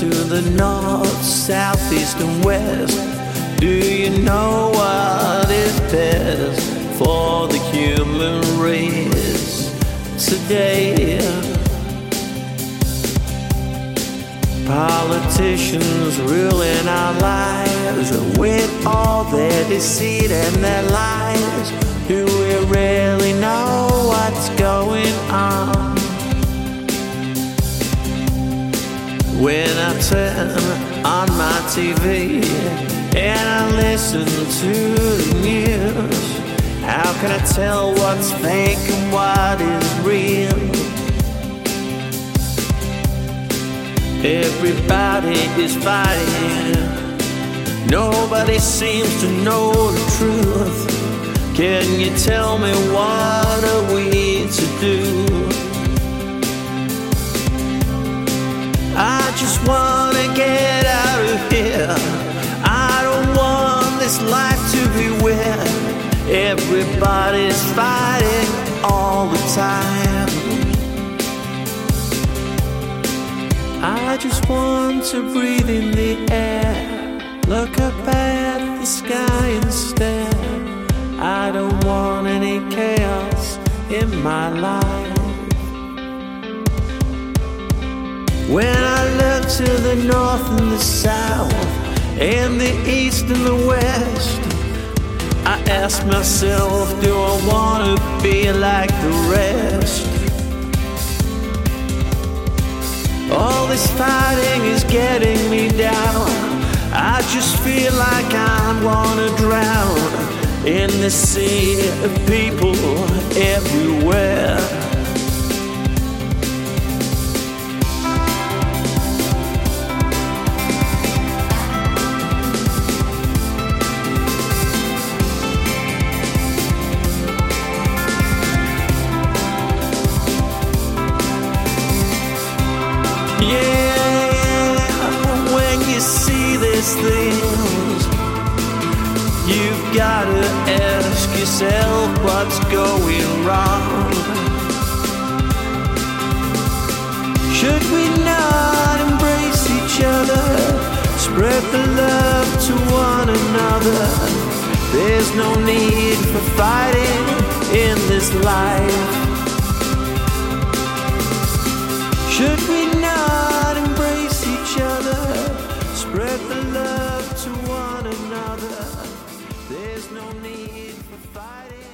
to the north, south, east, and west. Do you know what is best for the human race today? Politicians ruling our lives with all their deceit and their lies. Do When I turn on my TV and I listen to the news, how can I tell what's fake and what is real? Everybody is fighting. Nobody seems to know the truth. Can you tell me what are we to do? Just wanna get out of here. I don't want this life to be weird. Everybody's fighting all the time. I just want to breathe in the air. Look up at the sky instead. I don't want any chaos in my life. When I to the north and the south, and the east and the west, I ask myself, do I want to be like the rest? All this fighting is getting me down. I just feel like I wanna drown in the sea of people everywhere. You see these things, you've gotta ask yourself what's going wrong. Should we not embrace each other, spread the love to one another? There's no need for fighting in this life. Should spread the love to one another. There's no need for fighting.